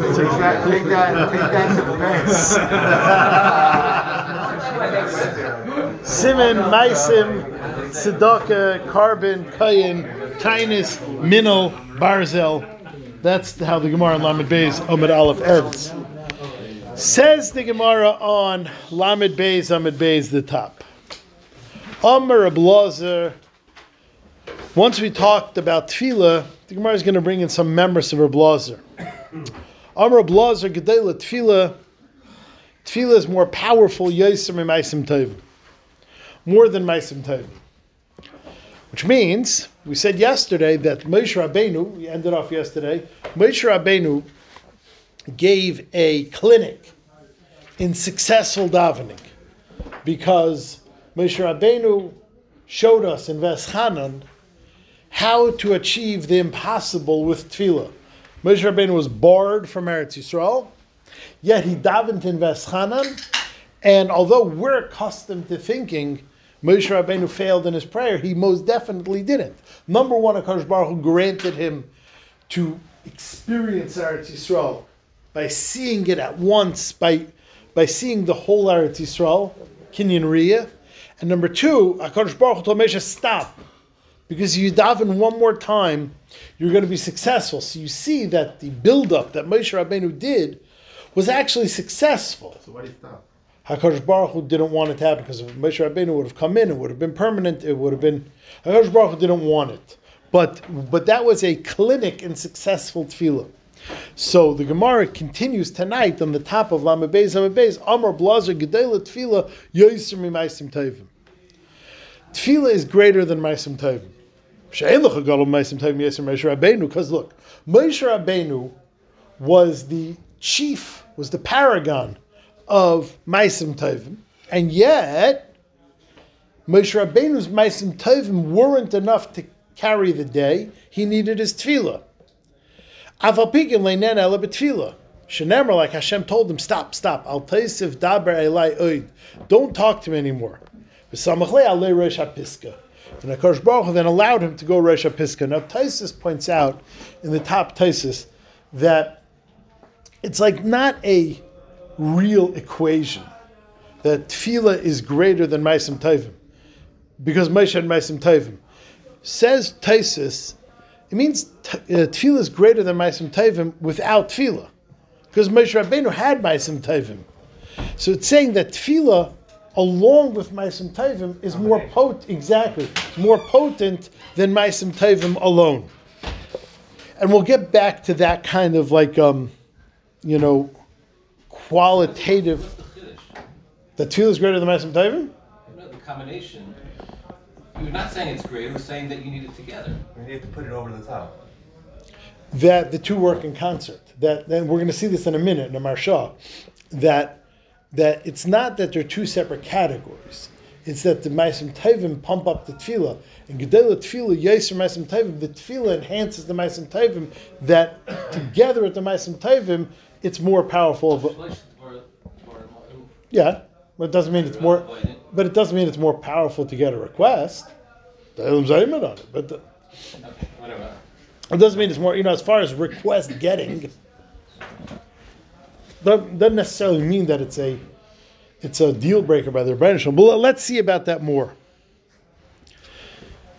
Take that, take that, take that to the bank. Simon, Maisim, Tzedakah, Carbon, Kayin, Tainus, Minel, Barzel. That's how the Gemara on Lamed Beis Amid Aleph ends. Says the Gemara on Lamed Beis Amid Beis the top. Amr Ablazer. Once we talked about Tefillah, the Gemara is going to bring in some members of Ablazer. Amr Ablazer Gedela Tefillah. Tefillah is more powerful Yisr Maisim Tovim. More than Maisim Tovim. Which means, we said yesterday that Moshe Rabbeinu, we ended off yesterday, Moshe Rabbeinu gave a clinic in successful davening because Moshe Rabbeinu showed us in Veschanan how to achieve the impossible with tefillah. Moshe Rabbeinu was barred from Eretz Yisrael, yet he davened in Veschanan, and although we're accustomed to thinking Moshe Rabbeinu failed in his prayer, he most definitely didn't. Number one, Akash Baruch granted him to experience Eretz Yisrael by seeing it at once, by, by seeing the whole Eretz Yisrael, Kinyan Riyah. And number two, Akash Baruch told Moshe, stop. Because you daven one more time, you're going to be successful. So you see that the build-up that Moshe Rabbeinu did was actually successful. So why did he stop? Hakadosh Baruch Hu didn't want it to happen because if Moshe Rabbeinu would have come in, it would have been permanent. It would have been Hakadosh Baruch Hu didn't want it, but but that was a clinic in successful tefillah. So the Gemara continues tonight on the top of Lamed Beis Amar Blazer Gedela Tefillah Yoiser Maisim Tovim. Tefillah is greater than Maisim Tovim. Because look, Moshe Rabbeinu was the chief, was the paragon of Maisim Tovim, and yet Moshe Rabbeinu's Maisim Tovim weren't enough to carry the day. He needed his tefillah. Avapikin leinen ela betfillah. Shenemar, like Hashem told him, stop, stop. Al taisiv daber elai oid. Don't talk to me anymore. V'samachle alei Rosh HaPisgah. And Akash Baruch Hu then allowed him to go Rosh HaPisgah. Now Taisus points out in the top Taisus that it's like not a real equation that tefillah is greater than Maisim Tovim because Moshe had Maisim Tovim. Says Taisus, it means t- uh, is greater than Maisim Tovim without tefillah because Moshe Rabbeinu had Maisim Tovim. So it's saying that tefillah along with Maisim Tovim is more potent, exactly, more potent than Maisim Tovim alone. And we'll get back to that kind of like, um, you know, qualitative. The tefillah is greater than Maisim Tovim? No, the combination. You're not saying it's great. We're saying that you need it together. You need to put it over the top. that the two work in concert. That then we're going to see this in a minute in a Maharsha. That that it's not that they're two separate categories. It's that the Maisim Tevim pump up the tefillah, and Gedela tefillah Yaiser Maisim Tevim. The tefillah enhances the Maisim Tevim. That together with the Maisim Tevim, it's more powerful. Of, a- yeah, but it doesn't mean it's more. But it doesn't mean it's more powerful to get a request. On it, but the. It doesn't mean it's more, you know, as far as request getting, doesn't doesn't necessarily mean that it's a it's a deal breaker by the Rebbeinu. But let's see about that more.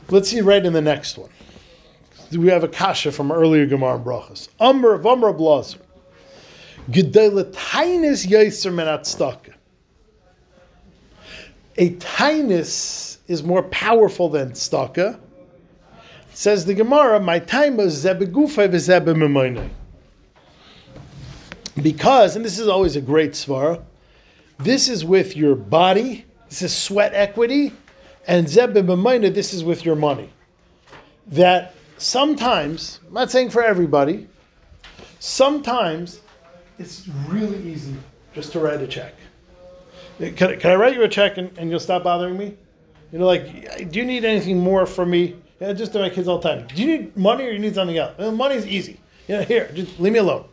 Let's see right in the next one. We have a kasha from earlier Gemara and Brachas. Umber of Umber Blazer. Gedelet Tainis Yaiser Menatstaka. A Tainis is more powerful than Staka. Says the Gemara, my time was zebegufay v'zebemimoinai. Because, and this is always a great svara, this is with your body, this is sweat equity, and zeb zebemimoinai, this is with your money. That sometimes, I'm not saying for everybody, sometimes it's really easy just to write a check. Uh, can, can I write you a check and, and you'll stop bothering me? You know, like, do you need anything more from me? Yeah, just to my kids all the time. Do you need money or you need something else? Well, money's easy. You know, here, just leave me alone.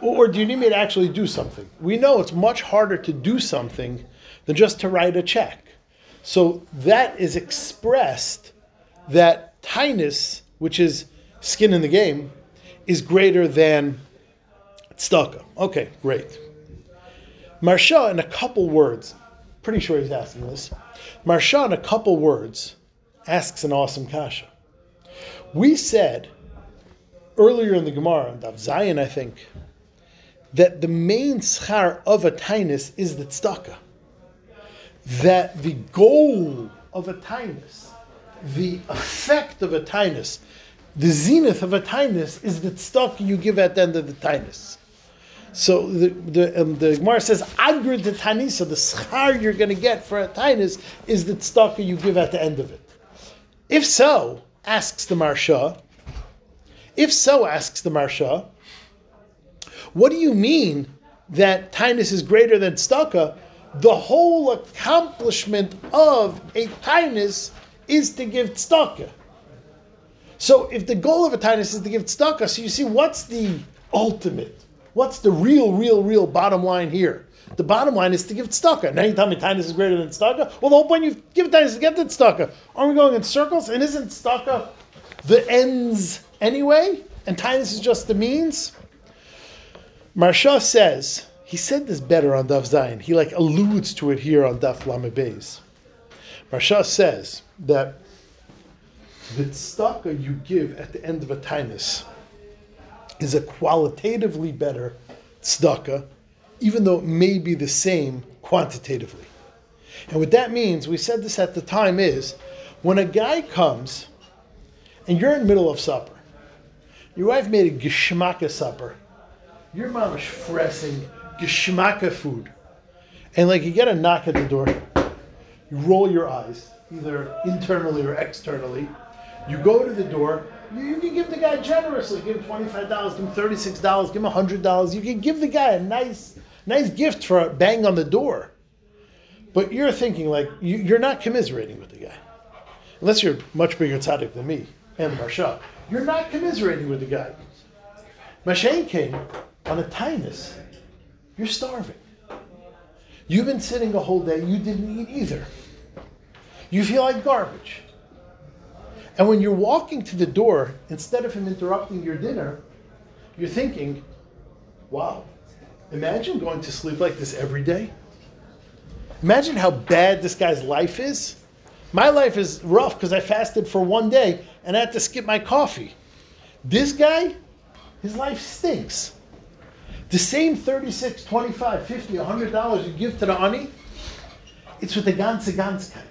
Or, do you need me to actually do something? We know it's much harder to do something than just to write a check. So that is expressed that tinus, which is skin in the game, is greater than tzedakah. Okay, great. Maharsha, in a couple words, pretty sure he's asking this. Maharsha, in a couple words, asks an awesome kasha. We said earlier in the Gemara, Daf Zayin, I think, that the main schar of a tainus is the tzedakah. That the goal of a tainus, the effect of a tainus, the zenith of a tainus is the tzedakah you give at the end of the tainus. So the the, um, the Gemara says, "Agrid the tanisa, the schar you're going to get for a tainus is the tzedakah you give at the end of it." If so, asks the Maharsha. If so, asks the Maharsha, what do you mean that tainus is greater than tzedakah? The whole accomplishment of a tainus is to give tzedakah. So if the goal of a tainus is to give tzedakah, so you see what's the ultimate? What's the real, real, real bottom line here? The bottom line is to give tzedakah. Now you tell me tainus is greater than tzedakah? Well, the whole point you give tainus is to get the tzedakah. Aren't we going in circles? And isn't tzedakah the ends anyway? And tainus is just the means? Maharsha says, he said this better on Daf Zayin. He like alludes to it here on Daf Lamebez. Maharsha says that the tzedakah you give at the end of a tainus is a qualitatively better tzedakah, even though it may be the same quantitatively. And what that means, we said this at the time, is when a guy comes and you're in the middle of supper, your wife made a geschmacka supper, your mom is fressing geschmacka food, and like you get a knock at the door, you roll your eyes, either internally or externally, you go to the door, you, you can give the guy generously, give him $25, give him $36, give him $100, you can give the guy a nice, nice gift for a bang on the door. But you're thinking like you, you're not commiserating with the guy, unless you're much bigger tzaddik than me and Maharsha. You're not commiserating with the guy. Mashain came on a tinus. You're starving. You've been sitting a whole day. You didn't eat either. You feel like garbage. And when you're walking to the door, instead of him interrupting your dinner, you're thinking, wow, imagine going to sleep like this every day. Imagine how bad this guy's life is. My life is rough because I fasted for one day and I had to skip my coffee. This guy, his life stinks. The same 36, 25, 50, $100 you give to the ani, it's with the ganze ganzkeit.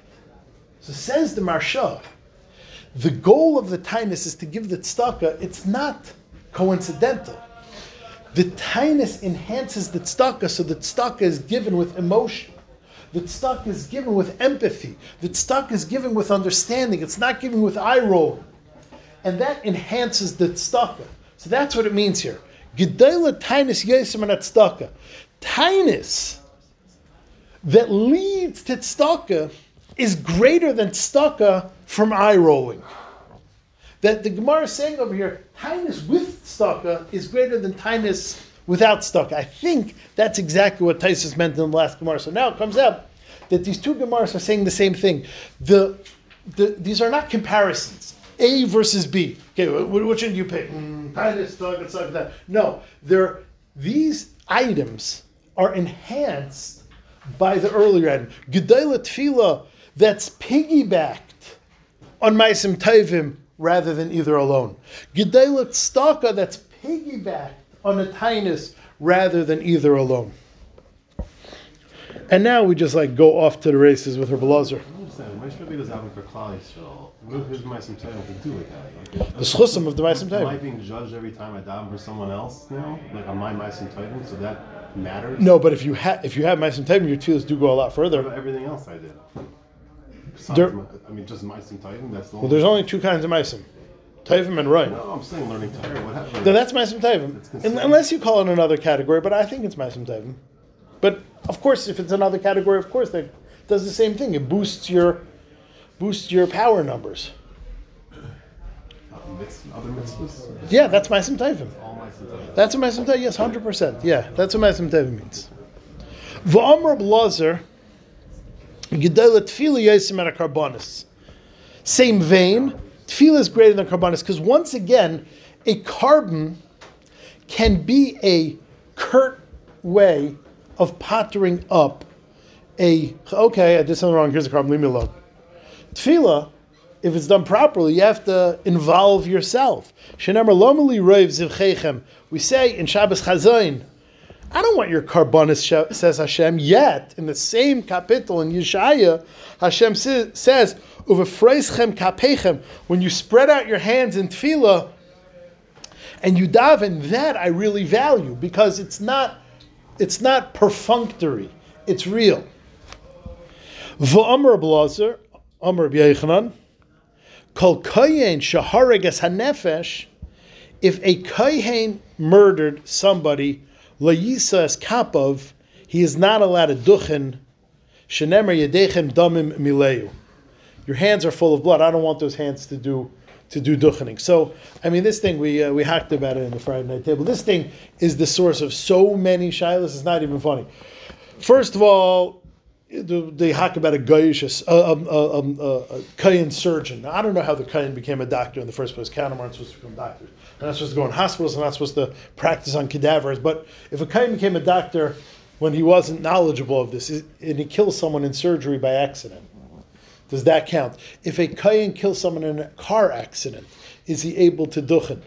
So says the Maharsha, the goal of the tainus is to give the tzedakah, it's not coincidental. The tainus enhances the tzedakah, so the tzedakah is given with emotion. The tzedakah is given with empathy. The tzedakah is given with understanding. It's not given with eye roll. And that enhances the tzedakah. So that's what it means here. Gedela tainus yesim and tzedakah. That leads to tzedakah is greater than tzedakah from eye rolling. That the Gemara is saying over here, tainus with tzedakah is greater than tainus without tzedakah. I think that's exactly what Taisus meant in the last Gemara. So now it comes out that these two Gemaras are saying the same thing. The, the these are not comparisons. A versus B. Okay, which one do you pick? Mm. No, they're these items are enhanced by the earlier item. Gedela tefillah that's piggybacked on Maisim Tovim rather than either alone. Gedela tzedakah that's piggybacked on a tainus rather than either alone. And now we just like go off to the races with her blazer. I understand. Moshe Rabbeinu is having for Klal Yisrael. What does Maisim Tovim have to do with that? Like, The schusim of the Maisim Am I being judged every time I daven for someone else now? Like on my Maisim Tovim, so that matters? No, but if you have if you have Maisim Tovim, your tefillahs do go a lot What further. about everything else I did? There- I mean, just Maisim Tovim, that's the Well, there's only two kinds of Maisim, Tovim and Roy. No, I'm saying learning Torah. What happened? No, that's Maisim Tovim, It's considered- Un- unless you call it another category. But I think it's Maisim Tovim. But of course, if it's another category, of course that does the same thing. It boosts your boosts your power numbers. Yeah, that's Maisim Tovim. That's what Maisim. Yes, hundred percent. Yeah, that's what Maisim Tovim means. V'amr blazer. Same vein, tefillah is greater than karbonis because once again, a carbon can be a curt way of pottering up a okay, I did something wrong. Here's a problem. Leave me alone. Tefillah, if it's done properly, you have to involve yourself. We say in Shabbos Chazayin, I don't want your karbonis, sh- says Hashem. Yet, in the same capital in Yeshaya, Hashem says, "Uvefreischem kapechem." When you spread out your hands in tefillah and you daven, that I really value because it's not, it's not perfunctory. It's real. V'amr blazer, Amr b'yechanan, kol koyen shaharegas hanefesh. If a kohen murdered somebody, layisas kapov, he is not allowed to duchen. Shenemer yedechem damim mileu. Your hands are full of blood. I don't want those hands to do to do duchening. So, I mean, this thing we uh, we hacked about it in the Friday night table. This thing is the source of so many shilas. It's not even funny. First of all, they hack about a goyish, a, a, a, a Kayan surgeon. Now, I don't know how the Kayan became a doctor in the first place. Kayanim aren't supposed to become doctors. They're not supposed to go in hospitals. They're not supposed to practice on cadavers. But if a Kayan became a doctor when he wasn't knowledgeable of this, and he kills someone in surgery by accident, does that count? If a Kayan kills someone in a car accident, is he able to duchen?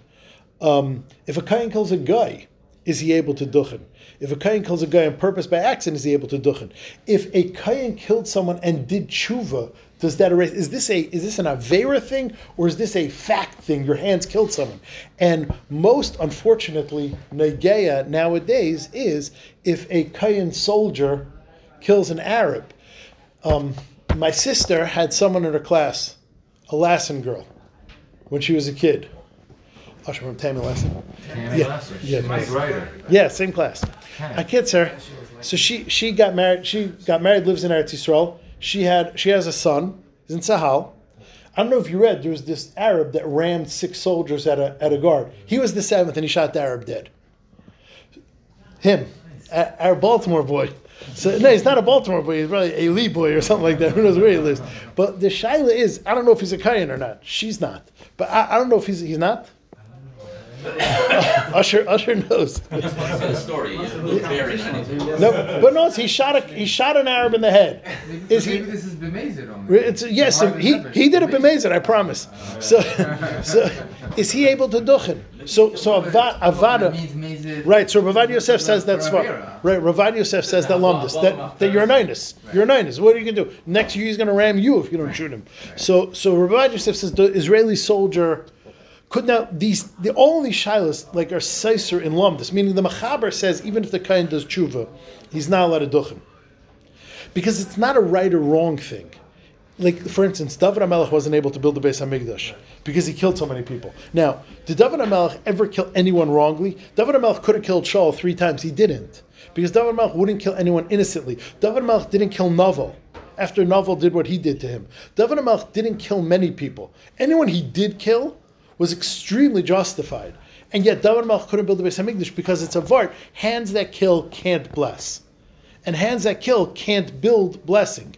Um, if a Kayan kills a guy, is he able to duchen? If a Kayan kills a guy on purpose by accident, is he able to duchen? If a Kayan killed someone and did tshuva, does that erase? Is this a is this an avera thing or is this a fact thing? Your hands killed someone, and most unfortunately, negeya nowadays is if a Kayan soldier kills an Arab. Um, my sister had someone in her class, a Lassen girl, when she was a kid. She from Tammy Lassen. Yeah, yeah. Mike Ryder. Yeah, same class. I kids her. So she she got married. She got married. Lives in Eretz Yisrael. She had she has a son. He's in Sahal. I don't know if you read. There was this Arab that rammed six soldiers at a at a guard. He was the seventh, and he shot the Arab dead. Him, a- our Baltimore boy. So no, he's not a Baltimore boy. He's probably a Lee boy or something like that. Who knows where he lives? But the shaila is, I don't know if he's a Kayan or not. She's not. But I, I don't know if he's he's not. Usher Usher knows. Just want to say the story. You look buried. No, but no, he shot a he shot an Arab in the head. Is he? This is Bemazed only. It's yes, he he did it b'mezid, I promise. So, so is he able to duchen? So so Avada. Right, so Ravad Yosef says that's fine. Right, Ravad Yosef says that lumdus, that, that you're a ninus. You're a ninus. What are you going to do? Next year he's going to ram you if you don't shoot him. So so Ravad Yosef says the Israeli soldier could now these the only shilas like are seiser in lumdus, meaning the Machaber says even if the kain does tshuva, he's not allowed to duchen. Because it's not a right or wrong thing. Like for instance, David HaMelech wasn't able to build the Beis Hamikdash because he killed so many people. Now, did David HaMelech ever kill anyone wrongly? David HaMelech could have killed Shaul three times. He didn't because David HaMelech wouldn't kill anyone innocently. David HaMelech didn't kill Novel after Novel did what he did to him. David HaMelech didn't kill many people. Anyone he did kill was extremely justified. And yet David HaMelech couldn't build the Beis Hamikdash because it's a vart. Hands that kill can't bless and hands that kill can't build blessing.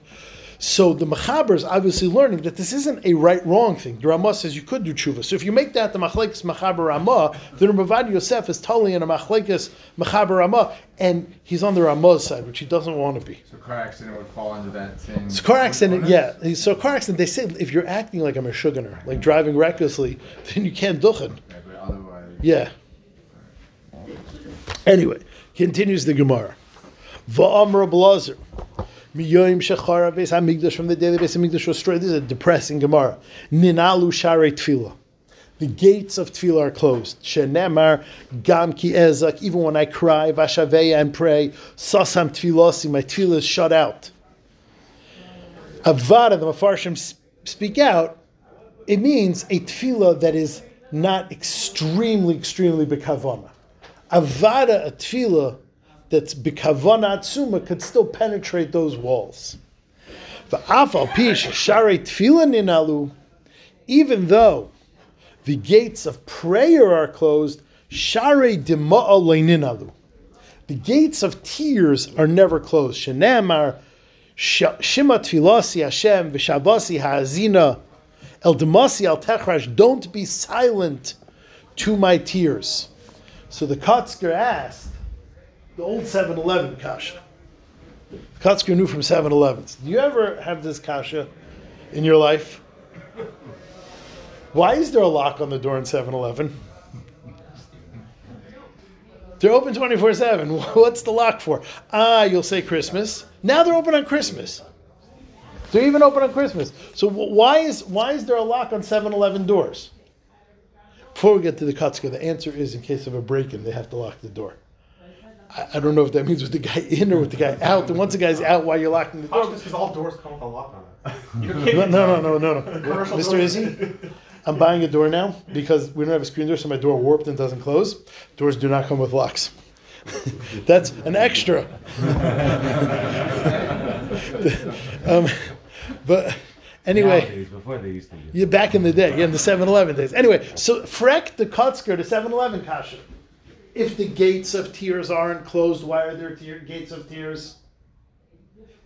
So the Machaber is obviously learning that this isn't a right wrong thing. The Ramah says you could do tshuva. So if you make that the Machlekes Machaber Ramah, then Ravad Yosef is totally in a Machlekes Machaber Ramah, and he's on the Ramah's side, which he doesn't want to be. So car accident would fall under that same. So car accident, yeah. So car accident, they say if you're acting like a Meshuggah, like driving recklessly, then you can't duchen. Yeah, but otherwise. Yeah. Anyway, continues the Gemara. Va'amr blazer. Miyoim shechara beis hamigdash from the day the beis was destroyed. This is a depressing Gemara. Ninalu share tefillah. The gates of tefillah are closed. Shenemar gam ki ezak. Even when I cry, vashaveya and pray, sasam tefillasi. My tefillah is shut out. Avada, the mafarshim speak out. It means a tefillah that is not extremely, extremely bekavana. Avada, a tefillah that's bekavana atzuma, could still penetrate those walls. Even though the gates of prayer are closed. The gates of tears are never closed. Tfilasi Hashem v'shavasi ha'azina el al. Don't be silent to my tears. So the Kotzker asked, the old 7-Eleven kasha. Kotzker knew from 7-Elevens. Do you ever have this kasha in your life? Why is there a lock on the door in 7-Eleven? They're open 24 7. What's the lock for? Ah, you'll say Christmas. Now they're open on Christmas. They're even open on Christmas. So why is why is there a lock on 7 Eleven doors? Before we get to the Kutzka, the answer is in case of a break in, they have to lock the door. I, I don't know if that means with the guy in or with the guy out. And once the guy's out, why you're locking the door? because all doors come with a lock on it. No, no, no, no, no, no. Mr. Izzy, I'm buying a door now because we don't have a screen door, so my door warped and doesn't close. Doors do not come with locks. That's an extra. um, but anyway, Nowadays, before they used to do. you're back in the day, yeah, in the 7-Eleven days. Anyway, so Freck the Kutzker, the 7-Eleven kasha. If the gates of tears aren't closed, why are there gates of tears?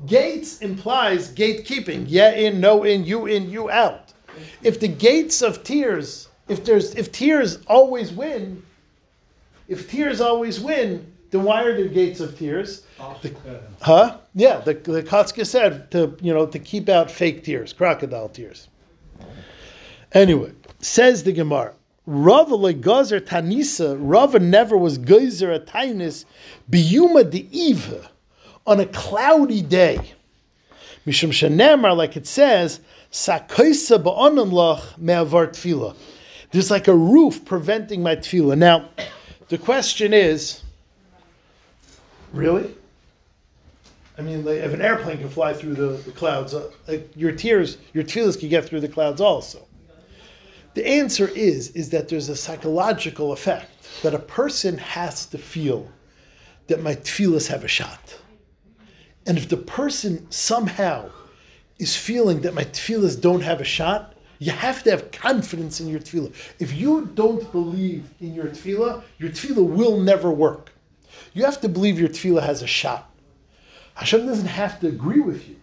Gates implies gatekeeping. Yeah in, no in, you in, you out. If the gates of tears, if there's if tears always win, if tears always win, then why are there gates of tears? The- huh? Yeah, the the said to you know to keep out fake tears, crocodile tears. Anyway, says the Gemara. Rava legazer tanisa. Rava never was geyser a tainis biyuma de eve on a cloudy day. Mishum shenemar, like it says, sakoisa ba'onan lach me'avar tefillah. There's like a roof preventing my tefillah. Now, the question is, really? I mean, if an airplane can fly through the, the clouds, uh, like your tears, your tefillahs can get through the clouds also. The answer is is that there's a psychological effect that a person has to feel that my tefillahs have a shot. And if the person somehow is feeling that my tefillahs don't have a shot, you have to have confidence in your tefillah. If you don't believe in your tefillah, your tefillah will never work. You have to believe your tefillah has a shot. Hashem doesn't have to agree with you,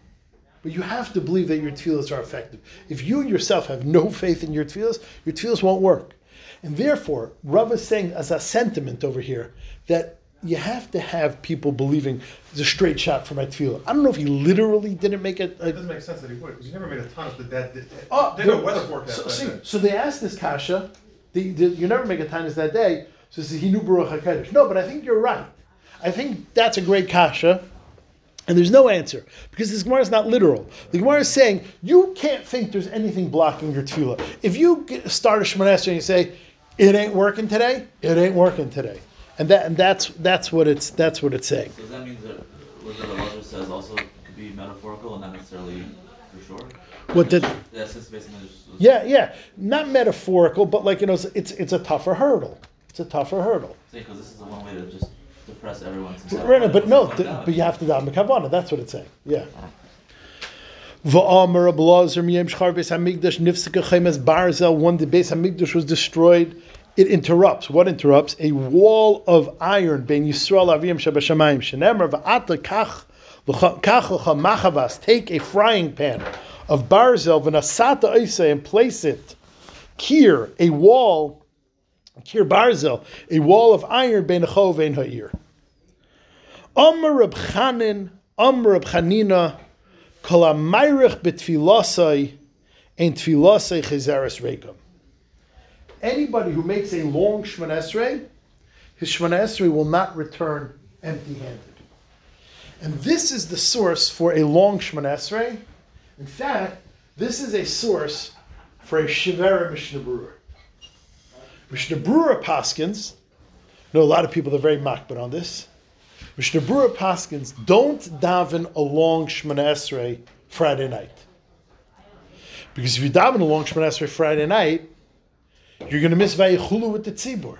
but you have to believe that your tefillahs are effective. If you yourself have no faith in your tefillahs, your tefillahs won't work. And therefore, Rav is saying as a sentiment over here that you have to have people believing there's a straight shot for my tefillah. I don't know if he literally didn't make it. It doesn't make sense that he would, because you never made a ton of the dead. Did, Oh, did a the- weather forecast. So, see, so they asked this kasha. You never make a tanis that day. So he he knew Baruch Hakodesh. No, but I think you're right. I think that's a great kasha. And there's no answer because this Gemara is not literal. The Gemara is saying you can't think there's anything blocking your tefillah. If you start a Shemon Esrei and you say it ain't working today, it ain't working today, and that and that's that's what it's that's what it's saying. Does that mean that what the Elazar says also could be metaphorical and not necessarily for sure? What did That's just basically just. yeah yeah not metaphorical, but like you know it's it's, it's a tougher hurdle. It's a tougher hurdle. Because this is the one way to just depress everyone. Right, right, but no, th- but you have to daven kavana. That's what it's saying. Yeah. Va'amar ablazer miyem shchar beis hamikdash nifsika chemes barzel. When the beis hamikdash was destroyed, it interrupts. What interrupts? A wall of iron ben Yisrael avim shabashamayim shenemar va'ata kach kach machavas. Take a frying pan of barzel v'nasata oisei and place it. Kir, a wall. Kir barzel, a wall of iron ben chov ein ha'ir. Amr Reb Chanin, Amr Reb Chanina, Kol HaMayrich B'Tfilasai, and Tfilasai Chezeres Rekum. Anybody who makes a long Shemon Esrei, his Shemon Esrei will not return empty-handed. And this is the source for a long Shemon Esrei. In fact, this is a source for a Shivera Mishnah Berurah. Mishnah Berurah Paskins, know a lot of people are very makbid on this. Mishnah Berurah Paskins don't daven along long Shemana Esrei Friday night. Because if you daven along long Shemana Esrei Friday night, you're going to miss Vayichulu with the Tzibur.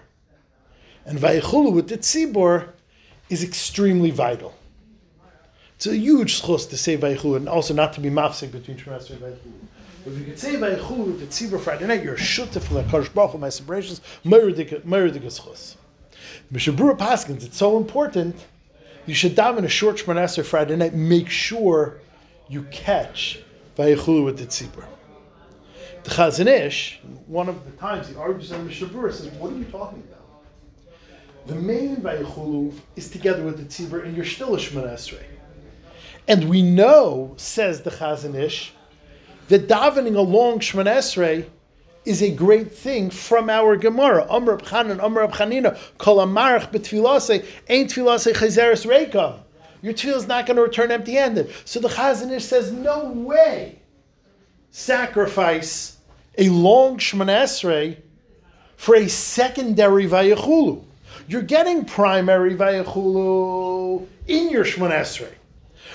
And Vayichulu with the Tzibur is extremely vital. It's a huge schos to say Vayichulu and also not to be mafsik between Shemana Esrei and Vayichulu. If you could say Vayichulu with the Tzibur Friday night, you're a shutta for the Kadosh Baruch my celebrations, Meridik schos. Berurah Paskins, it's so important you should daven a short Shemon Esrei Friday night. Make sure you catch Vayichulu with the tzibur. The Chazon Ish, one of the times he argues on Mishnah Berurah, says, "What are you talking about? the main Vayichulu is together with the Tzibur, and you're still a Esrei. And we know, says the Chazon Ish, that davening along Shemana Esrei is a great thing from our Gemara. Amr Chanan, Amr Kol Amarach betfilase, Ain't tfilase chazeres reikam. Your tefillah is not going to return empty-handed. So the Chazon Ish says, no way sacrifice a long Shemana Esrei for a secondary Vayachulu. You're getting primary Vayachulu in your Shemana Esrei.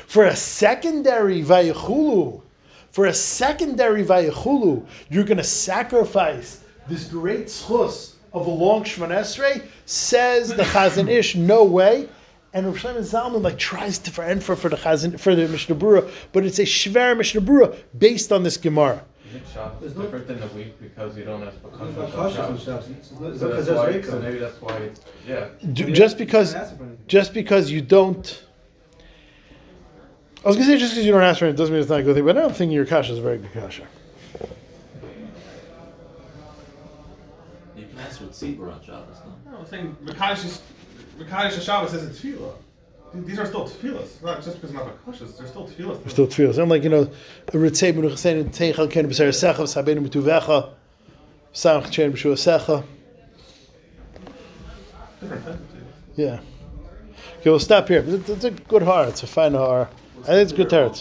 For a secondary Vayachulu, for a secondary Vayachulu, you're going to sacrifice this great schus of a long Shemana says the Chazon Ish, no way. And Rosh Zalman like tries to for for, for the Chazon for the Mishnah Berurah, but it's a shver Mishnah Berurah based on this Gemara. Shabbos is different than the week because you don't have percussion on Cautious on Shabbos. Shabbos. So Because that's that's why, so maybe that's why, yeah. D- just because just because you don't I was gonna say just because you don't ask for it doesn't mean it's not a good thing, but I don't think your kasha is a very good kasha. You can ask for tzibur on Shabbos, no? No, I'm saying Mekadosh Mekadosh Shabbos isn't tefillah. These are still tefillahs. Not just because they're not Mekadosh, they're still tefillahs. Still tefillas. And like you know, Ritzei Benu Chasein Teichal Ken B'Ser Secha Sabeinu B'Tuvecha Samach Chen B'Shua Secha. Different type of tefillah. Yeah. Okay, we'll stop here. It's it's a good heart. It's a fine heart. I think it's good teretz.